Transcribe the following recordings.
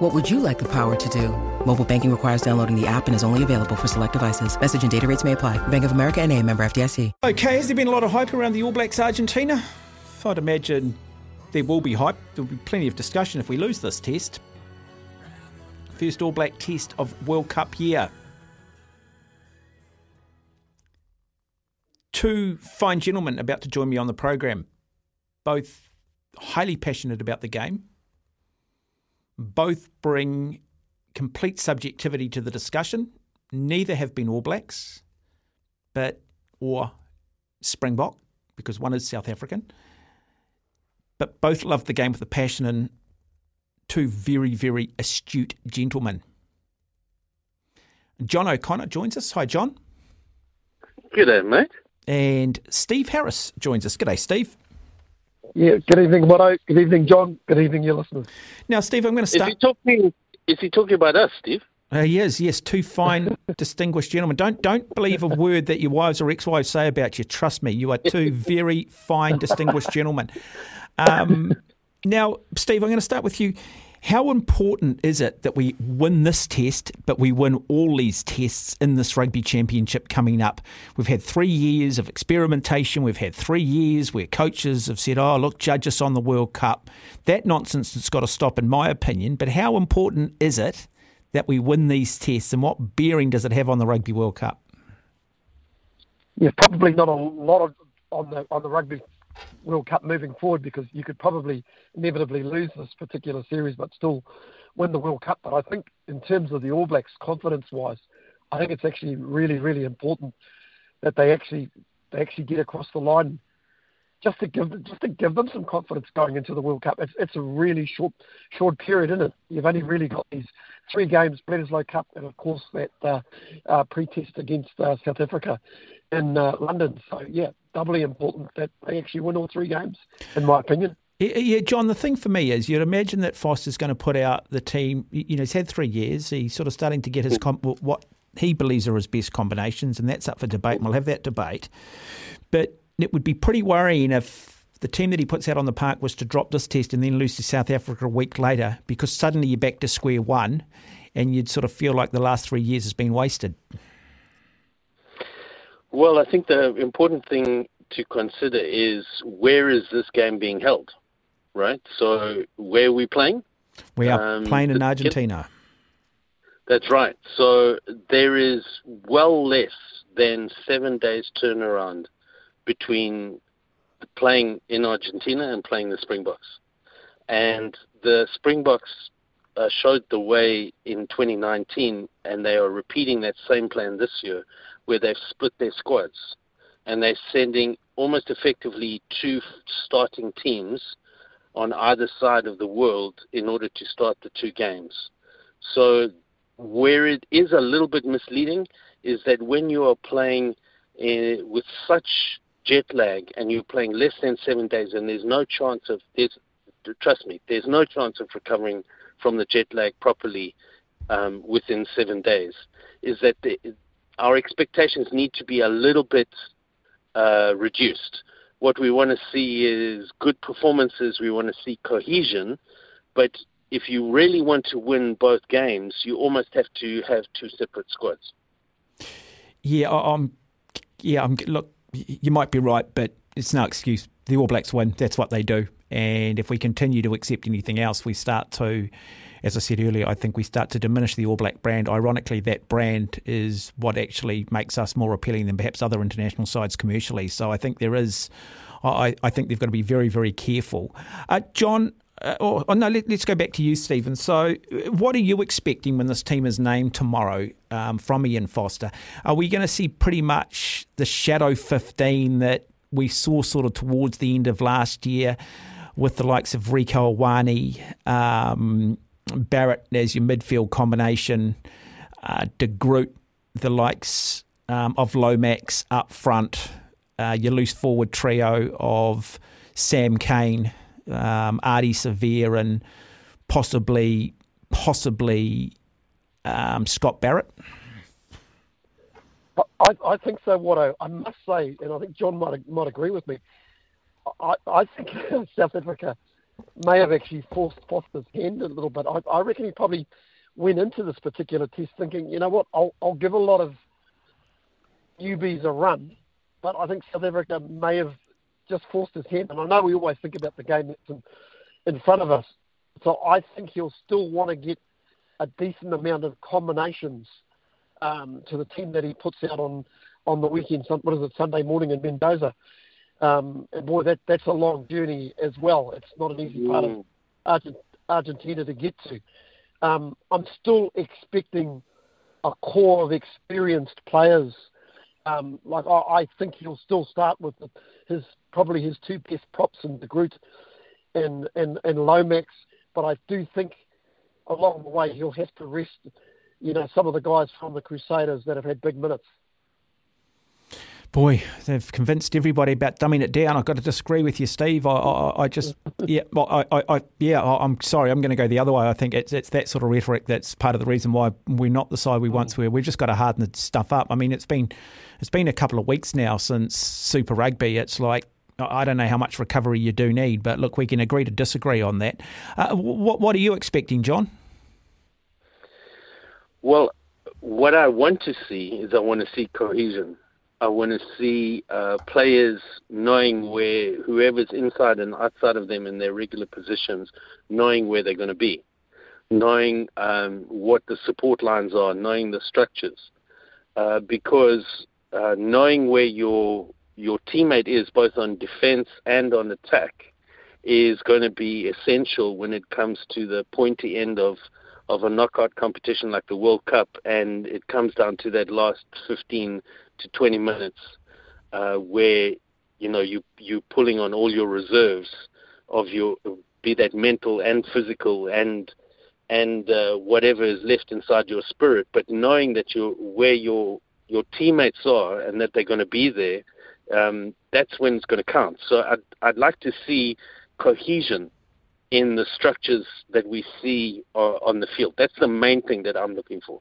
What would you like the power to do? Mobile banking requires downloading the app and is only available for select devices. Message and data rates may apply. Bank of America and a member FDIC. Okay, has there been a lot of hype around the All Blacks Argentina? I'd imagine there will be hype. There'll be plenty of discussion if we lose this test. First All Black test of World Cup year. Two fine gentlemen about to join me on the program, both highly passionate about the game. Both bring complete subjectivity to the discussion. Neither have been All Blacks, but or Springbok because one is South African. But both love the game with a passion and two very, very astute gentlemen. John O'Connor joins us. Hi, John. Good G'day, mate. And Steve Harris joins us. G'day, Steve. Yeah, good evening, Mono. Good evening, John. Good evening, your listeners. Now, Steve, I'm going to start. Is he talking? Is he talking about us, Steve? Uh, yes, yes, two fine, distinguished gentlemen. Don't don't believe a word that your wives or ex-wives say about you. Trust me, you are two very fine, distinguished gentlemen. Um, now, Steve, I'm going to start with you. How important is it that we win this test, but we win all these tests in this rugby championship coming up? We've had three years of experimentation. We've had three years where coaches have said, oh, look, judge us on the World Cup. That nonsense has got to stop, in my opinion. But how important is it that we win these tests, and what bearing does it have on the Rugby World Cup? Yeah, probably not a lot of, on the on the rugby World Cup moving forward because you could probably inevitably lose this particular series, but still win the World Cup. But I think in terms of the All Blacks, confidence-wise, I think it's actually really, really important that they actually they actually get across the line just to give them, just to give them some confidence going into the World Cup. It's it's a really short short period, isn't it? You've only really got these three games, Bledisloe Cup, and of course that uh, uh, pre-test against uh, South Africa in uh, London. So yeah, doubly important that they actually win all three games, in my opinion. Yeah, John, the thing for me is you'd imagine that Foster's going to put out the team. You know, he's had three years. He's sort of starting to get his com- what he believes are his best combinations, and that's up for debate. And we'll have that debate. But it would be pretty worrying if the team that he puts out on the park was to drop this test and then lose to South Africa a week later, because suddenly you're back to square one, and you'd sort of feel like the last three years has been wasted. Well, I think the important thing to consider is where is this game being held, right? So where are we playing? We are um, playing in Argentina. That's right. So there is well less than seven days turnaround between playing in Argentina and playing the Springboks. And the Springboks uh, showed the way in 2019, and they are repeating that same plan this year, where they've split their squads and they're sending almost effectively two starting teams on either side of the world in order to start the two games. So where it is a little bit misleading is that when you are playing in, with such jet lag and you're playing less than seven days and there's no chance of there's trust me there's no chance of recovering from the jet lag properly um, within seven days is that the, our expectations need to be a little bit uh, reduced. What we want to see is good performances. We want to see cohesion, but if you really want to win both games, you almost have to have two separate squads. Yeah, I'm. Yeah, I'm. Look, you might be right, but it's no excuse. The All Blacks win. That's what they do. And if we continue to accept anything else, we start to, as I said earlier, I think we start to diminish the All Black brand. Ironically, that brand is what actually makes us more appealing than perhaps other international sides commercially. So I think there is, I, I think they've got to be very, very careful. Uh, John, uh, oh, oh, no, let, us go back to you, Stephen. So, what are you expecting when this team is named tomorrow um, from Ian Foster? Are we going to see pretty much the shadow 15 that we saw sort of towards the end of last year with the likes of Rieko Ioane, um, Barrett as your midfield combination, uh, De Groot, the likes um, of Lomax up front? uh, your loose forward trio of Sam Cane, um, Ardie Savea, and possibly possibly um, Scott Barrett? I, I think so. What I, I must say, and I think John might might agree with me. I, I think South Africa may have actually forced Foster's hand a little bit. I, I reckon he probably went into this particular test thinking, you know what, I'll, I'll give a lot of UBs a run, but I think South Africa may have just forced his hand. And I know we always think about the game that's in, in front of us, so I think he'll still want to get a decent amount of combinations um, to the team that he puts out on on the weekend. What is it, Sunday morning in Mendoza? Um, and boy, that that's a long journey as well. It's not an easy part of. Argent, Argentina to get to. Um, I'm still expecting a core of experienced players. Um, like I, I, think he'll still start with the, his probably his two best props in De Groot and, and and Lomax, but I do think along the way he'll have to rest, you know, some of the guys from the Crusaders that have had big minutes. Boy, they've convinced everybody about dumbing it down. I've got to disagree with you, Steve. I, I, I just, yeah, well, I, I, yeah, I'm sorry. I'm going to go the other way. I think it's it's that sort of rhetoric that's part of the reason why we're not the side we once were. We've just got to harden the stuff up. I mean, it's been it's been a couple of weeks now since Super Rugby. It's like I don't know how much recovery you do need, but look, we can agree to disagree on that. Uh, what what are you expecting, John? Well, what I want to see is I want to see cohesion. I want to see uh, players knowing where whoever's inside and outside of them in their regular positions, knowing where they're going to be, knowing um, what the support lines are, knowing the structures, uh, because uh, knowing where your your teammate is both on defense and on attack is going to be essential when it comes to the pointy end of of a knockout competition like the World Cup, and it comes down to that last 15 to 20 minutes uh, where you know you you pulling on all your reserves of your be that mental and physical and and uh, whatever is left inside your spirit, but knowing that you where your your teammates are and that they're going to be there, um, that's when it's going to count. So I'd I'd like to see cohesion in the structures that we see uh, on the field. That's the main thing that I'm looking for.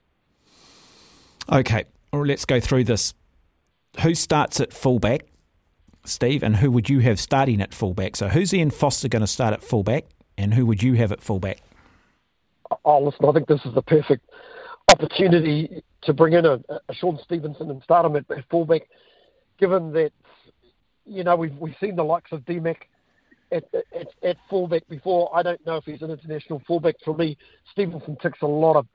Okay, well, let's go through this who starts at fullback, Steve, and who would you have starting at fullback? So who's Ian Foster going to start at fullback, and who would you have at fullback? Oh, listen, I think this is the perfect opportunity to bring in a, a Shaun Stevenson and start him at, at fullback, given that you know we've we've seen the likes of DMAC at, at, at fullback before. I don't know if he's an international fullback. For me, Stevenson ticks a lot of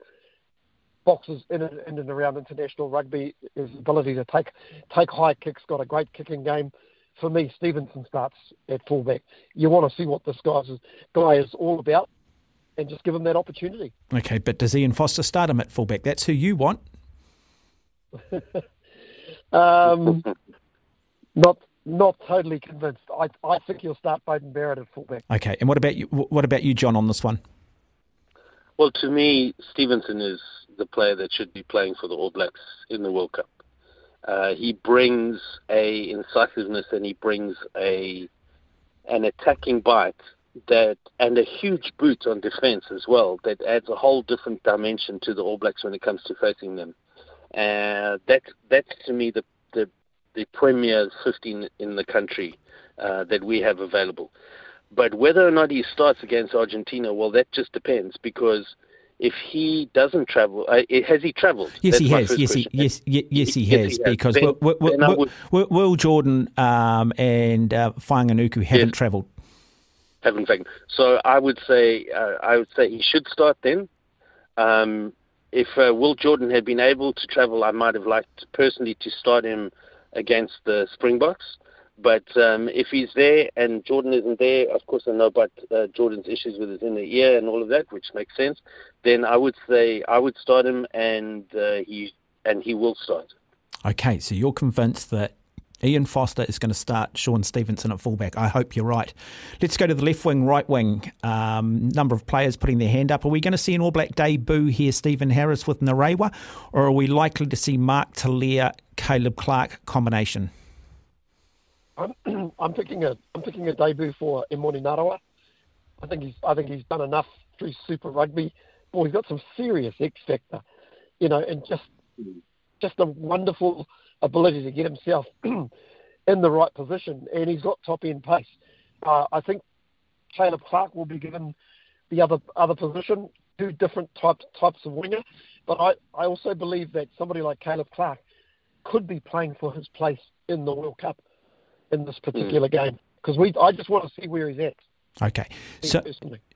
boxes in and, in and around international rugby. His ability to take take high kicks, got a great kicking game. For me, Stevenson starts at fullback. You want to see what this guy's guy is all about, and just give him that opportunity. Okay, but does Ian Foster start him at fullback? That's who you want. um, not not totally convinced. I I think you'll start Beauden Barrett at fullback. Okay, and what about you? What about you, John, on this one? Well, to me, Stevenson is the player that should be playing for the All Blacks in the World Cup. Uh, he brings a incisiveness and he brings a an attacking bite that and a huge boot on defense as well that adds a whole different dimension to the All Blacks when it comes to facing them. Uh, that that's to me the the, the premier 15 in the country uh, that we have available. But whether or not he starts against Argentina, well, that just depends because if he doesn't travel, uh, has he travelled? Yes, he has. Yes, he, yes, yes, yes, he has. Yes, because then, Will, Will, Will, Will, Jordan um, and uh, haven't yes, travelled. Haven't travelled. So I would say uh, I would say he should start then. Um, if uh, Will Jordan had been able to travel, I might have liked personally to start him against the Springboks. But um, if he's there and Jordan isn't there, of course I know about uh, Jordan's issues with his inner ear and all of that, which makes sense. Then I would say I would start him, and uh, he and he will start. Okay, so you're convinced that Ian Foster is going to start Shaun Stevenson at fullback. I hope you're right. Let's go to the left wing, right wing. Um, number of players putting their hand up. Are we going to see an All Black debut here, Stephen Harris with Narawa, or are we likely to see Mark Telea, Caleb Clarke combination? I'm I'm picking a I'm picking a debut for Emoni Narawa. I think he's I think he's done enough through Super Rugby. Boy, he's got some serious X factor, you know, and just just a wonderful ability to get himself in the right position, and he's got top end pace. Uh, I think Caleb Clarke will be given the other other position, two different types types of winger, but I, I also believe that somebody like Caleb Clarke could be playing for his place in the World Cup in this particular mm. game because we I just want to see where he's at. Okay, so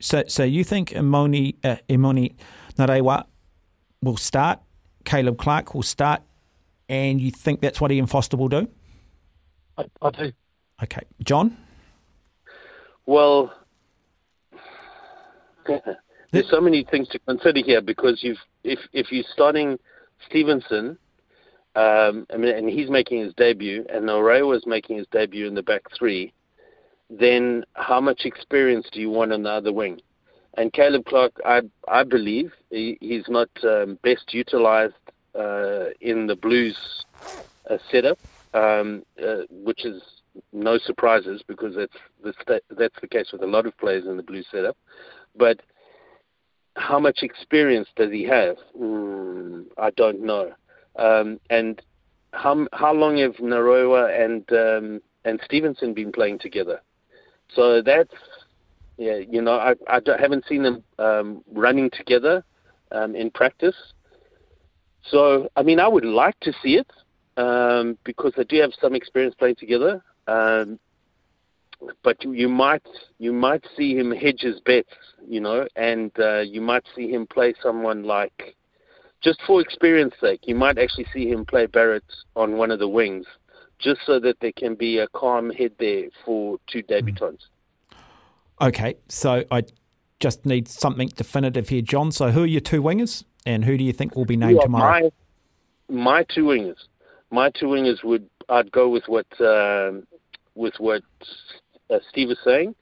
so so you think Imoni uh, Emoni Narawa will start, Caleb Clarke will start, and you think that's what Ian Foster will do? I, I do. Okay, John. Well, there's so many things to consider here because you've if if you're starting Stevenson, um, I mean, and he's making his debut, and Narawa was making his debut in the back three, then how much experience do you want on the other wing? And Caleb Clarke, I I believe he, he's not um, best utilized uh, in the Blues uh, setup, um, uh, which is no surprises because that's the that's the case with a lot of players in the Blues setup. But how much experience does he have? Mm, I don't know. Um, and how how long have Narawa and um, and Stevenson been playing together? So that's yeah, you know, I I haven't seen them um, running together um, in practice. So I mean, I would like to see it um, because they do have some experience playing together. Um, but you, you might you might see him hedge his bets, you know, and uh, you might see him play someone like, just for experience sake, you might actually see him play Barrett on one of the wings, just so that there can be a calm head there for two debutants. Okay, so I just need something definitive here, John. So who are your two wingers, and who do you think will be named tomorrow? My, my two wingers, my two wingers would I'd go with what um, with what uh, Steve is saying,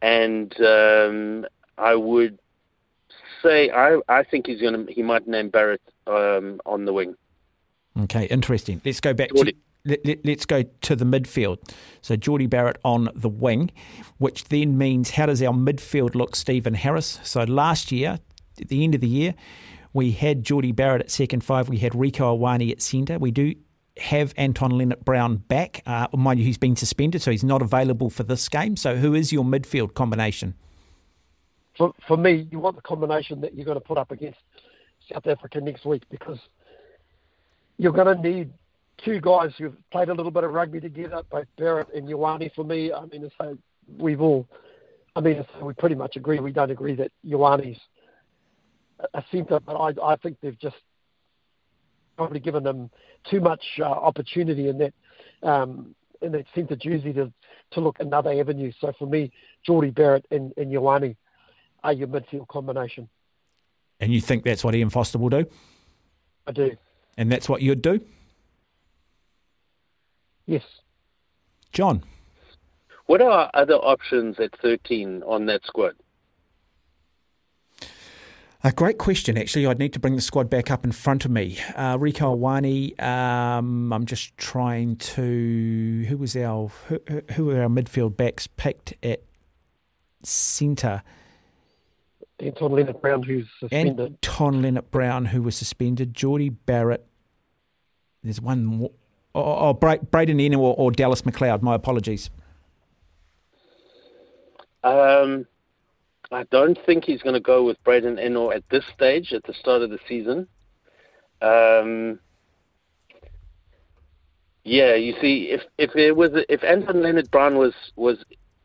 and um, I would say I I think he's gonna he might name Barrett um, on the wing. Okay, interesting. Let's go back Geordie. to let, us go to the midfield. So Jordie Barrett on the wing, which then means how does our midfield look, Stephen Harris? So last year, at the end of the year, we had Jordie Barrett at second five. We had Rieko Ioane at centre. We do have Anton Lienert-Brown back. Uh, mind you, he's been suspended, so he's not available for this game. So, who is your midfield combination? For, for me, you want the combination that you're going to put up against South Africa next week because you're going to need two guys who've played a little bit of rugby together, both Barrett and Ioane. For me, I mean, so we've all, I mean, we pretty much agree. We don't agree that Ioane's a centre, but I, I think they've just probably given them too much uh, opportunity in that um, in that centre jersey to to look another avenue. So for me, Jordie Barrett and, and Ioane are your midfield combination. And you think that's what Ian Foster will do? I do. And that's what you'd do? Yes. John. What are other options at 13 on that squad? A great question, actually. I'd need to bring the squad back up in front of me. Uh, Rieko Ioane, um, I'm just trying to. Who was our who, who were our midfield backs picked at centre? Anton Lienert-Brown, who's suspended. Anton Lienert-Brown, who was suspended. Jordie Barrett. There's one more. Oh, oh Braydon Ennor or, or Dallas McLeod. My apologies. Um, I don't think he's going to go with Braydon Ennor at this stage, at the start of the season. Um, yeah, you see, if if there was a, if Anton Lienert-Brown was was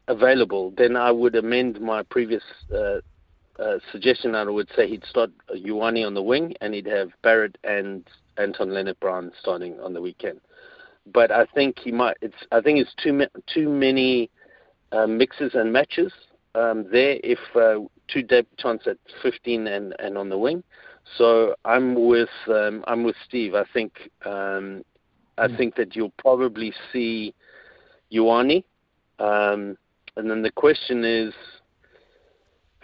available, then I would amend my previous uh, uh, suggestion. I would say he'd start Ioane on the wing, and he'd have Barrett and Anton Lienert-Brown starting on the weekend. But I think he might. It's I think it's too too many uh, mixes and matches um, there if uh, two debutants at 15 and, and on the wing. So I'm with um, I'm with Steve. I think um, I mm. think that you'll probably see Ioane, um, and then the question is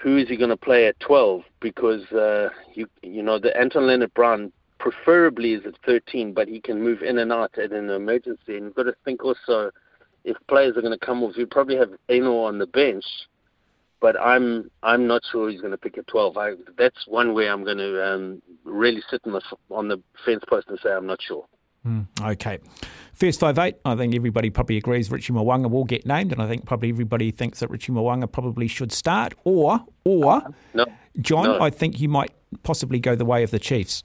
who is he going to play at 12? Because uh, you you know the Anton Lienert-Brown preferably is at 13, but he can move in and out at an emergency. And you've got to think also if players are going to come off, you probably have Ennor on the bench, but I'm I'm not sure he's going to pick a 12. I, that's one way I'm going to um, really sit the, on the fence post and say I'm not sure. Mm, okay. First five eight, I think everybody probably agrees Richie Mo'unga will get named, and I think probably everybody thinks that Richie Mo'unga probably should start. Or, or no, John, no. I think you might possibly go the way of the Chiefs.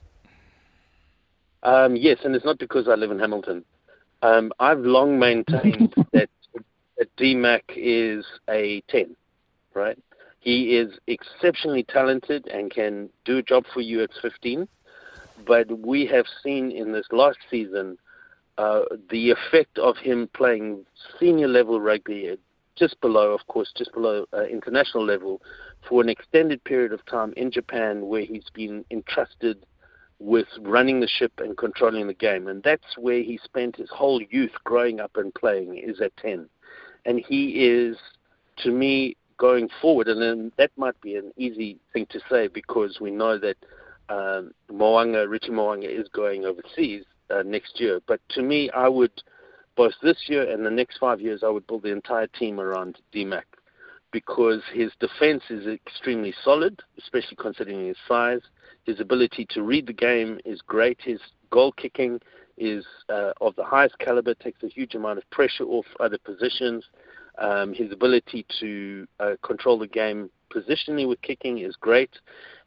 Um, yes, and it's not because I live in Hamilton. Um, I've long maintained that, that DMAC is a 10, right? He is exceptionally talented and can do a job for you at 15. But we have seen in this last season uh, the effect of him playing senior level rugby, just below, of course, just below uh, international level, for an extended period of time in Japan, where he's been entrusted with running the ship and controlling the game. And that's where he spent his whole youth growing up and playing, is at 10. And he is, to me, going forward, and then that might be an easy thing to say because we know that um, Mo'unga, Richie Mo'unga is going overseas uh, next year. But to me, I would, both this year and the next five years, I would build the entire team around DMAC because his defense is extremely solid, especially considering his size. His ability to read the game is great. His goal kicking is uh, of the highest caliber, takes a huge amount of pressure off other positions. Um, his ability to uh, control the game positionally with kicking is great,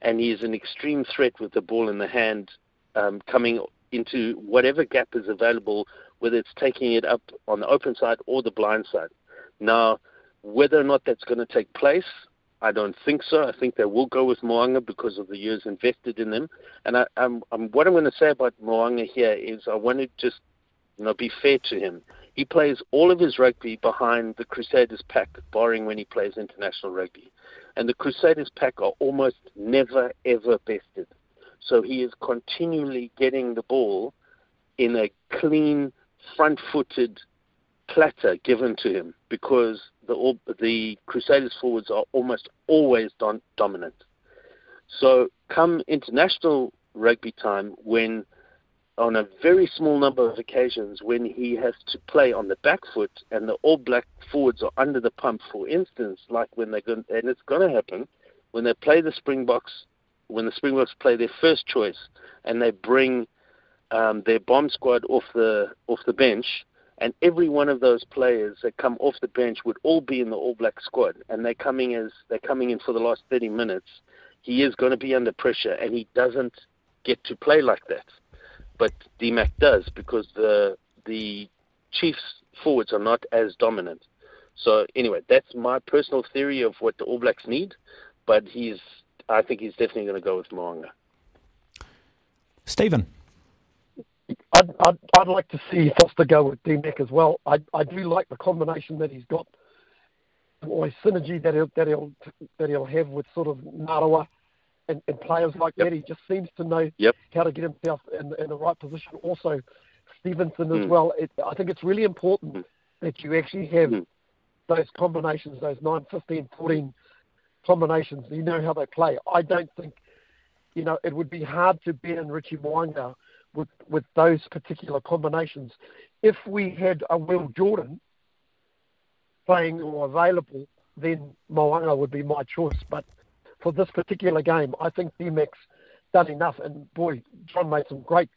and he is an extreme threat with the ball in the hand, um, coming into whatever gap is available, whether it's taking it up on the open side or the blind side. Now, whether or not that's going to take place, I don't think so. I think they will go with Mo'unga because of the years invested in them. And I, I'm, I'm, what I'm going to say about Mo'unga here is I want to just you know, be fair to him. He plays all of his rugby behind the Crusaders pack, barring when he plays international rugby. And the Crusaders pack are almost never, ever bested. So he is continually getting the ball in a clean, front footed platter given to him because the, the Crusaders forwards are almost always don, dominant. So, come international rugby time, when on a very small number of occasions, when he has to play on the back foot and the All Black forwards are under the pump, for instance, like when they're going, and it's going to happen when they play the Springboks, when the Springboks play their first choice and they bring um, their bomb squad off the off the bench and every one of those players that come off the bench would all be in the All Black squad, and they're coming as they're coming in for the last 30 minutes. He is going to be under pressure, and he doesn't get to play like that. But DMAC does because the the Chiefs forwards are not as dominant. So anyway, that's my personal theory of what the All Blacks need. But he's, I think he's definitely going to go with Mo'unga. Stephen. I'd, I'd, I'd like to see Foster go with DMAC as well. I, I do like the combination that he's got, or synergy that he'll, that he'll, that he'll have with sort of Narawa and, and players like yep. that. He just seems to know yep. how to get himself in, in the right position. Also, Stevenson mm. as well. It, I think it's really important mm. that you actually have mm. those combinations, those 9, 15, 14 combinations. You know how they play. I don't think, you know, it would be hard to ban Richie Mo'unga with, with those particular combinations. If we had a Will Jordan playing or available, then Mo'unga would be my choice. But for this particular game, I think DMAC's done enough. And boy, John made some great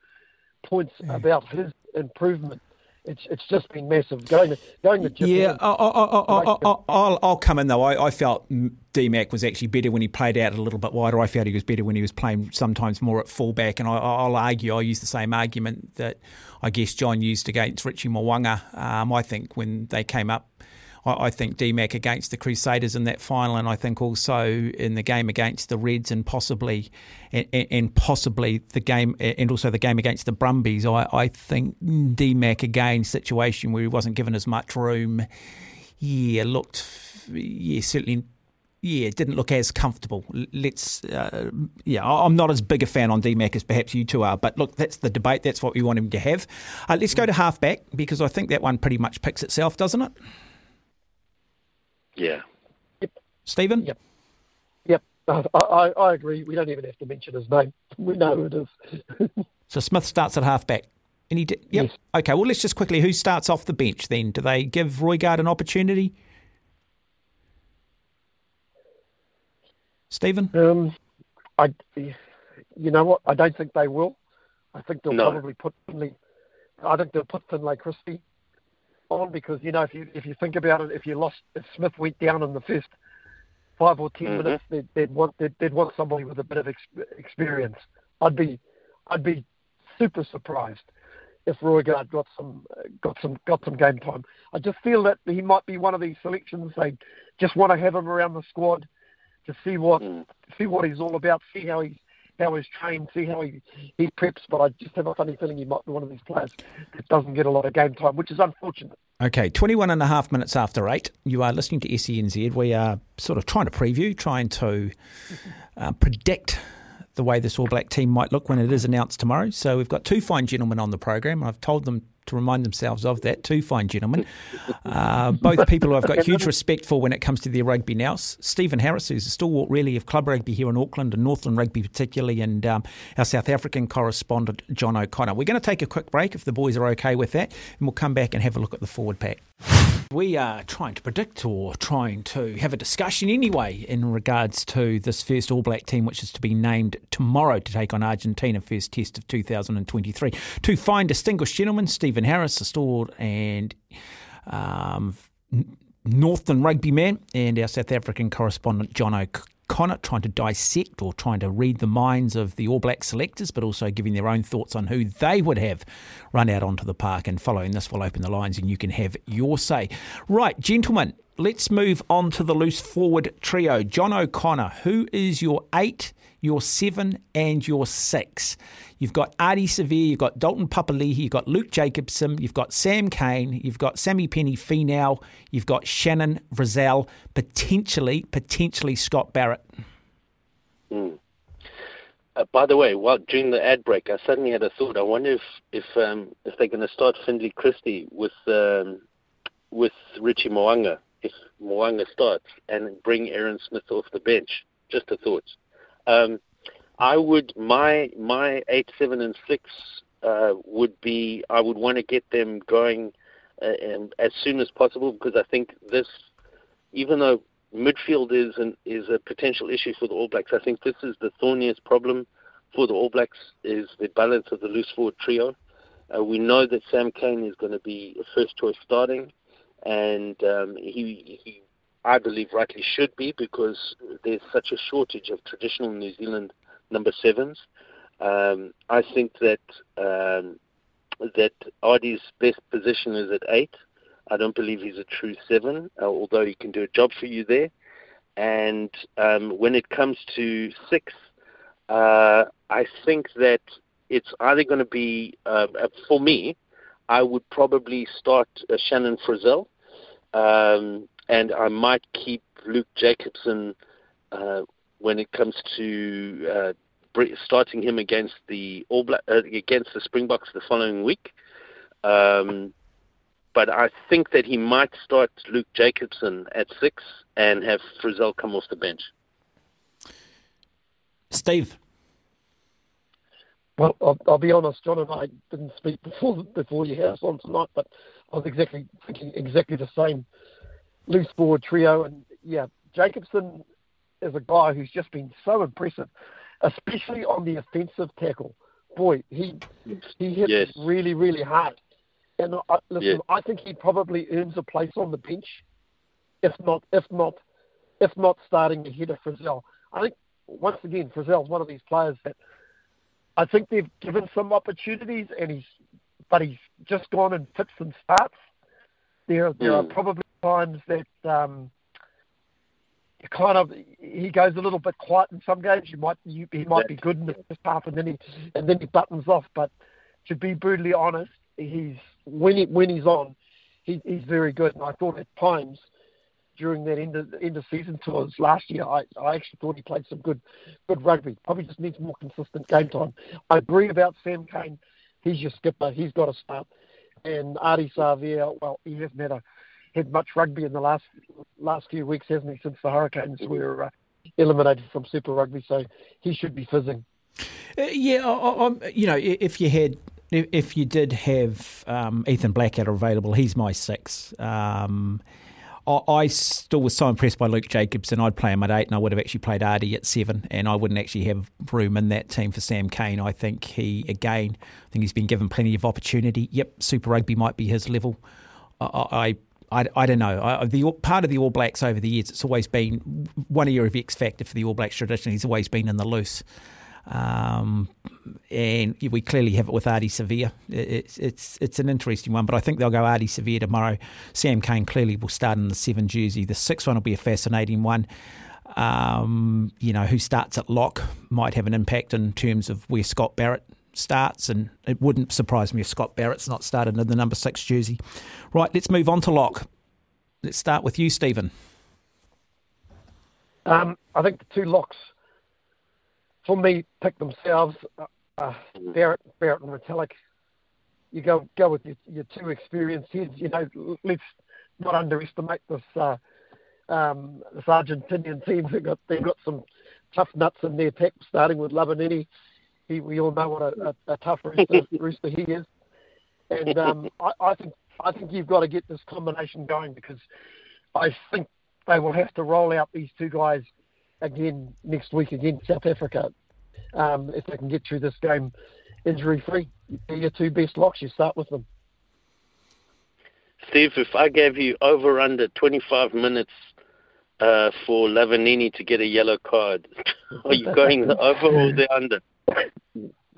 points yeah. about his improvement it's it's just been massive. Going to going to Japan. Yeah, I'll, I'll, I'll, come in though. I, I felt DMAC was actually better when he played out a little bit wider. I felt he was better when he was playing sometimes more at fullback. And I, will argue, I use the same argument that I guess John used against Richie Mo'unga. Um, I think when they came up I, I think DMAC against the Crusaders in that final, and I think also in the game against the Reds, and possibly and, and possibly the game and also the game against the Brumbies. I, I think DMAC again situation where he wasn't given as much room. Yeah, looked yeah certainly yeah, it didn't look as comfortable. Let's, uh, yeah, I'm not as big a fan on DMAC as perhaps you two are, but look, that's the debate. That's what we want him to have. Uh, let's go to halfback because I think that one pretty much picks itself, doesn't it? Yeah. Yep. Stephen? Yep. Yep. I, I, I agree. We don't even have to mention his name. We know who it is. so Smith starts at halfback. Any di- yep. Yes. Okay. Well, let's just quickly. Who starts off the bench then? Do they give Roigard an opportunity? Stephen. Um, I, you know what? I don't think they will. I think they'll No. probably put Finlay. I think they'll put Finlay Christie on because you know if you if you think about it, if you lost if Smith went down in the first five or 10 Mhm. minutes, they'd, they'd want they'd, they'd want somebody with a bit of ex- experience. I'd be I'd be super surprised if Roigard got some got some got some game time. I just feel that he might be one of these selections they just want to have him around the squad to see what Mm. see what he's all about, see how he's how he's trained, see how he, he preps. But I just have a funny feeling he might be one of these players that doesn't get a lot of game time, which is unfortunate. Okay, 21 and a half minutes after 8. You are listening to SENZ. We are sort of trying to preview, trying to uh, predict the way this All Black team might look when it is announced tomorrow. So we've got two fine gentlemen on the program. I've told them to remind themselves of that. Two fine gentlemen. Uh, both people who I've got huge respect for when it comes to their rugby now. Stephen Harris, who's a stalwart really of club rugby here in Auckland and Northland rugby particularly, and um, our South African correspondent, John O'Connor. We're going to take a quick break if the boys are okay with that, and we'll come back and have a look at the forward pack. We are trying to predict or trying to have a discussion anyway in regards to this first All Black team, which is to be named tomorrow to take on Argentina, first test of 2023. Two fine, distinguished gentlemen, Stephen Harris, a stalwart and um, Northern rugby man, and our South African correspondent, John O'Connor, trying to dissect or trying to read the minds of the All Black selectors, but also giving their own thoughts on who they would have run out onto the park. And following this, we'll open the lines and you can have your say. Right, gentlemen, let's move on to the loose forward trio. John O'Connor, who is your eight, your seven, and your six? You've got Ardie Savea, you've got Dalton Papali'i, you've got Luke Jacobson, you've got Sam Cane, you've got Samipeni Finau, you've got Shannon Frizzell, potentially, potentially Scott Barrett. Mm. Uh, by the way, while during the ad break, I suddenly had a thought. I wonder if if um, if they're going to start Finlay Christie with um, with Richie Mo'unga if Mo'unga starts and bring Aaron Smith off the bench. Just a thought. Um, I would my my eight, seven, and six uh, would be. I would want to get them going uh, as soon as possible because I think this, even though midfield is an, is a potential issue for the All Blacks, I think this is the thorniest problem for the All Blacks is the balance of the loose forward trio. Uh, we know that Sam Cane is going to be a first choice starting, and um, he he I believe rightly should be because there's such a shortage of traditional New Zealand number sevens. Um, I think that um, that Ardie's best position is at eight. I don't believe he's a true seven, uh, although he can do a job for you there. And um, when it comes to six, uh, I think that it's either going to be, uh, uh, for me, I would probably start uh, Shannon Frizzell, um, and I might keep Luke Jacobson uh, when it comes to uh, starting him against the All Black, uh, against the Springboks the following week. Um, but I think that he might start Luke Jacobson at six and have Frizzell come off the bench. Steve. Well, I'll, I'll be honest, John and I didn't speak before before you had us on tonight, but I was exactly thinking exactly the same loose forward trio. And yeah, Jacobson is a guy who's just been so impressive, especially on the offensive tackle. Boy, he he hits Yes. really really hard. And I, listen, Yeah. I think he probably earns a place on the bench, if not if not if not starting ahead of Frizzell. I think once again Frizzell's one of these players that I think they've given some opportunities, and he's, but he's just gone and fits and starts. There, there are Mm. probably times that um, you kind of he goes a little bit quiet in some games. You might, you, he might be good in the first half, and then he, and then he buttons off. But to be brutally honest, he's when he when he's on, he, he's very good. And I thought at times during that end of, end of season tours last year, I, I actually thought he played some good good rugby. Probably just needs more consistent game time. I agree about Sam Cane. He's your skipper. He's got to start. And Ardie Savea, well, he hasn't had a had much rugby in the last last few weeks, hasn't he? Since the Hurricanes were uh, eliminated from Super Rugby, so he should be fizzing. Uh, yeah, I, I, you know, if you had if you did have um, Ethan Blackadder available, he's my six. Um, I, still was so impressed by Luke Jacobson. I'd play him at eight, and I would have actually played Ardie at seven, and I wouldn't actually have room in that team for Sam Cane. I think he, again, I think he's been given plenty of opportunity. Yep, Super Rugby might be his level. I, I, I I don't know. I, the part of the All Blacks over the years, it's always been one area of X factor for the All Blacks tradition. He's always been in the loose. Um, and we clearly have it with Ardie Savea. It's it's it's an interesting one, but I think they'll go Ardie Savea tomorrow. Sam Cane clearly will start in the seven jersey. The sixth one will be a fascinating one. Um, you know, who starts at lock might have an impact in terms of where Scott Barrett starts, and it wouldn't surprise me if Scott Barrett's not started in the number six jersey. Right, let's move on to lock. Let's start with you, Stephen. Um, I think the two locks for me pick themselves. Uh, uh, Barrett, Barrett, and Retallick. You go go with your, your two experienced heads. You know, let's not underestimate this uh, um, this Argentinian team. They've got they've got some tough nuts in their pack, starting with Lavanini. He, we all know what a, a, a tough rooster, rooster he is, and um, I, I think I think you've got to get this combination going because I think they will have to roll out these two guys again next week against South Africa um, if they can get through this game injury free. They're your two best locks. You start with them. Steve, if I gave you over under 25 minutes uh, for Lavanini to get a yellow card, are you going the over or the under?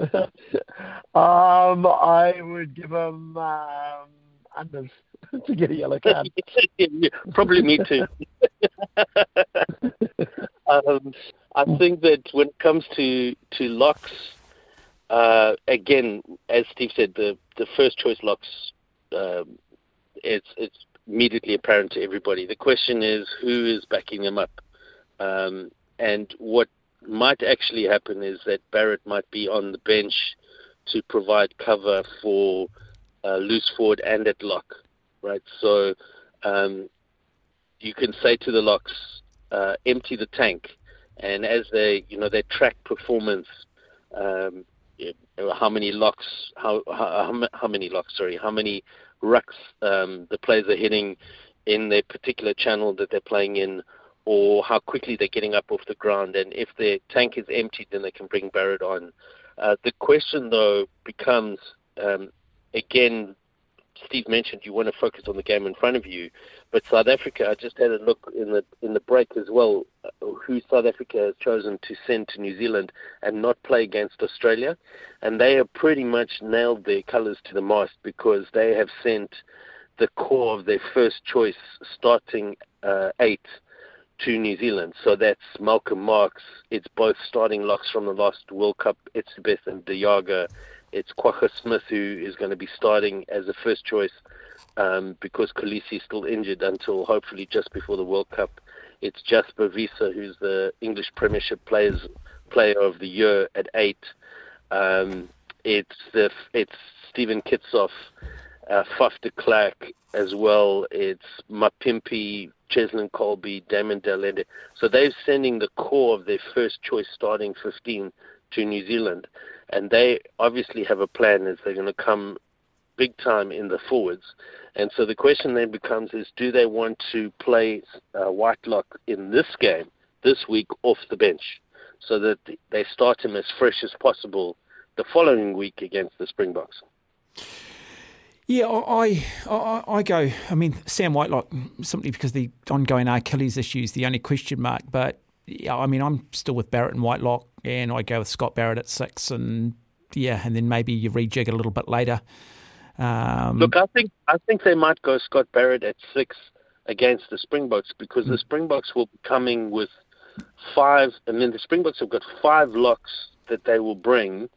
um, I would give him um, unders to get a yellow card. Probably me too. um, I think that when it comes to to locks, uh, again, as Steve said, the the first choice locks, um, it's it's immediately apparent to everybody. The question is who is backing them up, um, and what might actually happen is that Barrett might be on the bench to provide cover for uh, loose forward and at lock, right? So um, you can say to the locks, uh, empty the tank, and as they, you know, they track performance. Um, how many locks? How, how how many locks? Sorry, how many rucks um, the players are hitting in their particular channel that they're playing in, or how quickly they're getting up off the ground. And if their tank is empty, then they can bring Barrett on. Uh, the question though becomes um, again Steve mentioned you want to focus on the game in front of you, but South Africa, I just had a look in the in the break as well, uh, who South Africa has chosen to send to New Zealand and not play against Australia, and they have pretty much nailed their colours to the mast because they have sent the core of their first choice starting uh, eight to New Zealand. So that's Malcolm Marx. It's both starting locks from the last World Cup, Etzebeth and De Jager it's Kwagga Smith who is going to be starting as a first choice um, because Kolisi is still injured until hopefully just before the World Cup. It's Jasper Wiese who's the English Premiership Players Player of the Year at eight. Um, it's the it's Steven Kitshoff, uh, Faf de as well. It's Mapimpi, Cheslin Kolbe, Damian de Allende. So they're sending the core of their first choice starting 15 to New Zealand and they obviously have a plan as they're going to come big time in the forwards. And so the question then becomes is do they want to play uh, Whitelock in this game this week off the bench so that they start him as fresh as possible the following week against the Springboks? Yeah, I, I I go. I mean, Sam Whitelock simply because the ongoing Achilles issues, the only question mark. But yeah, I mean, I'm still with Barrett and Whitelock and I go with Scott Barrett at six, and yeah, and then maybe you rejig it a little bit later. Um, Look, I think I think they might go Scott Barrett at six against the Springboks because the Springboks will be coming with five. I mean, the Springboks have got five locks that they will bring.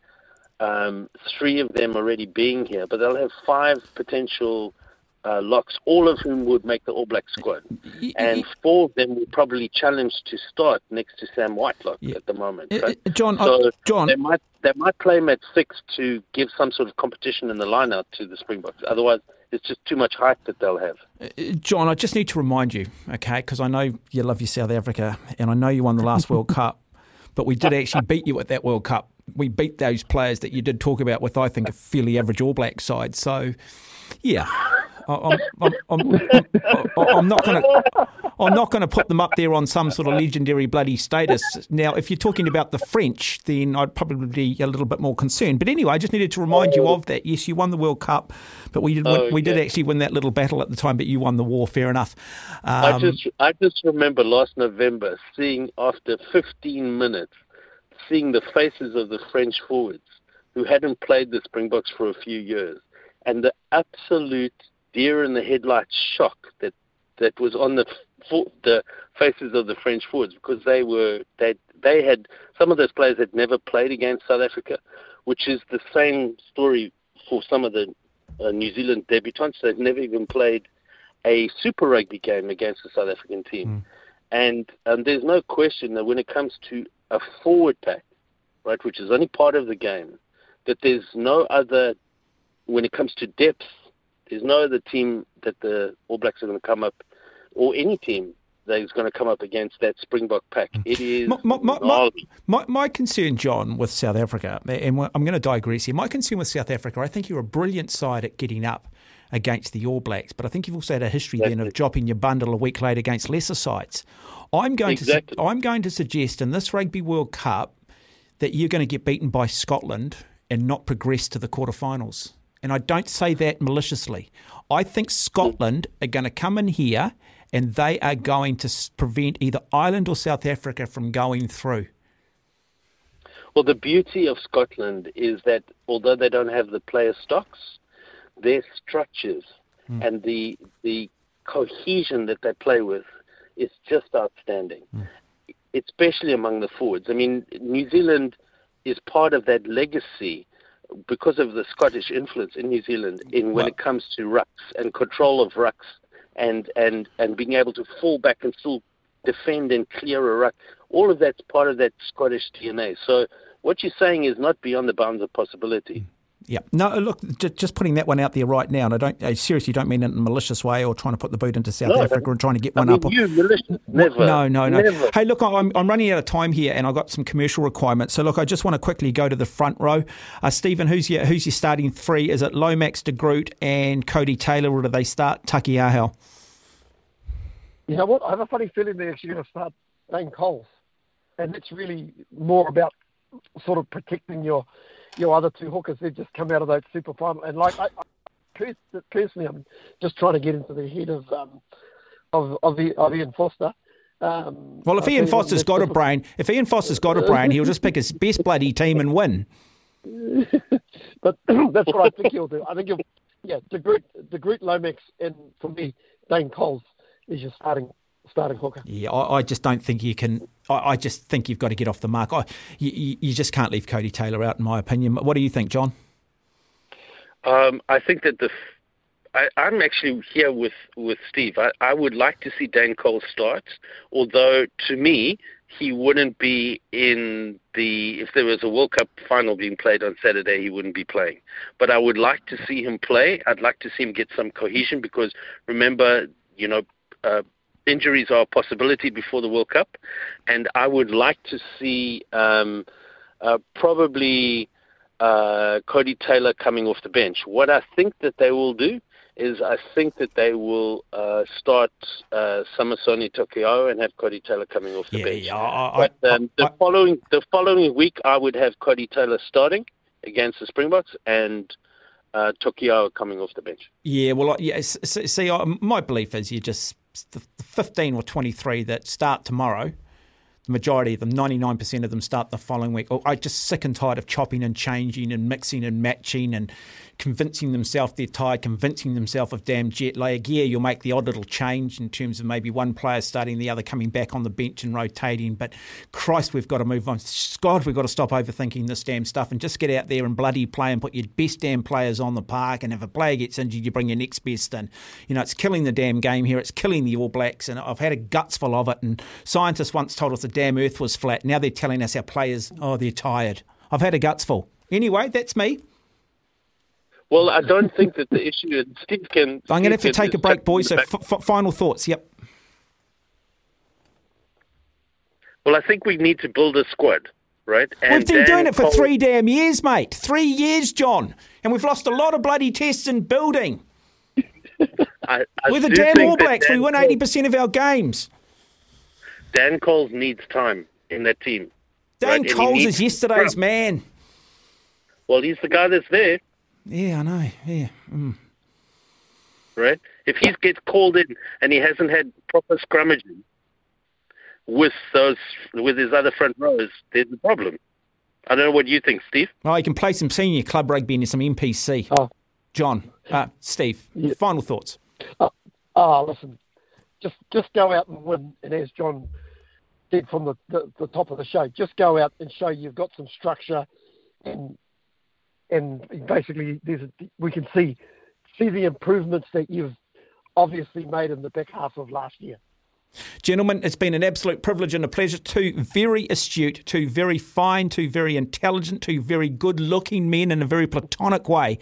Um, three of them already being here, but they'll have five potential uh, locks, all of whom would make the All Black squad. And four of them will probably challenge to start next to Sam Whitelock yeah. at the moment. Uh, John, so John, they might they might play him at six to give some sort of competition in the lineout to the Springboks. Otherwise, it's just too much hype that they'll have. Uh, John, I just need to remind you, okay, because I know you love your South Africa, and I know you won the last World Cup, but we did actually beat you at that World Cup we beat those players that you did talk about with, I think, a fairly average All Black side. So, yeah, I'm, I'm, I'm, I'm not going to. I'm not going to put them up there on some sort of legendary bloody status. Now, if you're talking about the French, then I'd probably be a little bit more concerned. But anyway, I just needed to remind you of that. Yes, you won the World Cup, but we did oh, we did actually win that little battle at the time. But you won the war. Fair enough. Um, I just I just remember last November seeing after 15 minutes, seeing the faces of the French forwards who hadn't played the Springboks for a few years, and the absolute deer in the headlights shock that that was on the the faces of the French forwards because they were they they had some of those players had never played against South Africa, which is the same story for some of the uh, New Zealand debutants. They've never even played a Super Rugby game against the South African team, mm. and and there's no question that when it comes to a forward pack, right, which is only part of the game, that there's no other when it comes to depth there's no other team that the All Blacks are going to come up, or any team that is going to come up against that Springbok pack. Mm. It is my, my, my, my, my, concern, John, with South Africa, and I'm going to digress here. My concern with South Africa, I think you're a brilliant side at getting up against the All Blacks, but I think you've also had a history then of dropping your bundle a week later against lesser sides. I'm going exactly. to I'm going to suggest in this Rugby World Cup that you're going to get beaten by Scotland and not progress to the quarterfinals and I don't say that maliciously. I think Scotland are going to come in here and they are going to prevent either Ireland or South Africa from going through. Well, the beauty of Scotland is that although they don't have the player stocks, their structures mm. and the the cohesion that they play with is just outstanding, mm. especially among the forwards. I mean, New Zealand is part of that legacy because of the Scottish influence in New Zealand in when it comes to rucks and control of rucks and, and, and being able to fall back and still defend and clear a ruck, all of that's part of that Scottish DNA. So what you're saying is not beyond the bounds of possibility. Yeah. No, look, just putting that one out there right now, and I don't I seriously don't mean it in a malicious way or trying to put the boot into South no, Africa and trying to get one mean, up. You malicious? Never. No, no, no. Never. Hey, look, I'm, I'm running out of time here, and I've got some commercial requirements. So, look, I just want to quickly go to the front row. Uh, Stephen, who's your who's your starting three? Is it Lomax, De Groot, and Codie Taylor, or do they start Taukei'aho? You know what? I have a funny feeling they're actually going to start Dane Coles, and it's really more about sort of protecting your your other two hookers, they've just come out of that super final. And like, I, I, personally, I'm just trying to get into the head of um, of of, the, of Ian Foster. Um, well, if Ian Foster's got a brain, if Ian Foster's got a brain, he'll just pick his best bloody team and win. but that's what I think he'll do. I think he'll, yeah, the Groot, Groot Lomax, and for me, Dane Coles is your starting starting hooker. Yeah, I, I, just don't think you can. I, I, just think you've got to get off the mark. I, you, you, just can't leave Codie Taylor out, in my opinion. What do you think, John? Um, I think that the. I, am actually here with, with Steve. I, I would like to see Dan Cole start, although to me, he wouldn't be in the if there was a World Cup final being played on Saturday, he wouldn't be playing. But I would like to see him play. I'd like to see him get some cohesion because remember, you know, uh, injuries are a possibility before the World Cup, and I would like to see um, uh, probably uh, Codie Taylor coming off the bench. What I think that they will do is I think that they will uh, start uh, Samisoni Taukei'aho and have Codie Taylor coming off the yeah, bench. Yeah, I, but um, I, the following the following week, I would have Codie Taylor starting against the Springboks and uh, Taukei'aho coming off the bench. Yeah, well, yeah. See, my belief is you just the 15 or 23 that start tomorrow the majority of them, 99% of them, start the following week. Oh, I'm just sick and tired of chopping and changing and mixing and matching and convincing themselves they're tired, convincing themselves of damn jet lag. Yeah, you'll make the odd little change in terms of maybe one player starting, the other coming back on the bench and rotating. But Christ, we've got to move on. God, we've got to stop overthinking this damn stuff and just get out there and bloody play and put your best damn players on the park. And if a player gets injured, you bring your next best in. You know, it's killing the damn game here. It's killing the All Blacks. And I've had a guts full of it. And scientists once told us the damn earth was flat. Now they're telling us our players, oh, they're tired. I've had a guts full. Anyway, that's me. Well, I don't think that the issue, Steve can. I'm going to have to take a break, boys. So, f- f- final thoughts. Yep. Well, I think we need to build a squad. right? And we've been Dan doing it for Cole, three damn years, mate. Three years, John, and we've lost a lot of bloody tests in building. I, I We're the damn All Blacks. we win eighty percent of our games. Dan Coles needs time in that team. Dan right? Coles is yesterday's man. Well, he's the guy that's there. Yeah, I know. Yeah. Mm. Right? If he gets called in and he hasn't had proper scrummaging with those with his other front rows, there's a problem. I don't know what you think, Steve. Oh, he can play some senior club rugby and some NPC. Oh. John, uh, Steve, yeah. final thoughts. Uh, oh, listen, just just go out and win, and as John said from the, the, the top of the show, just go out and show you've got some structure and and basically we can see see the improvements that you've obviously made in the back half of last year. Gentlemen, it's been an absolute privilege and a pleasure. Two very astute, two very fine, two very intelligent, two very good looking men in a very platonic way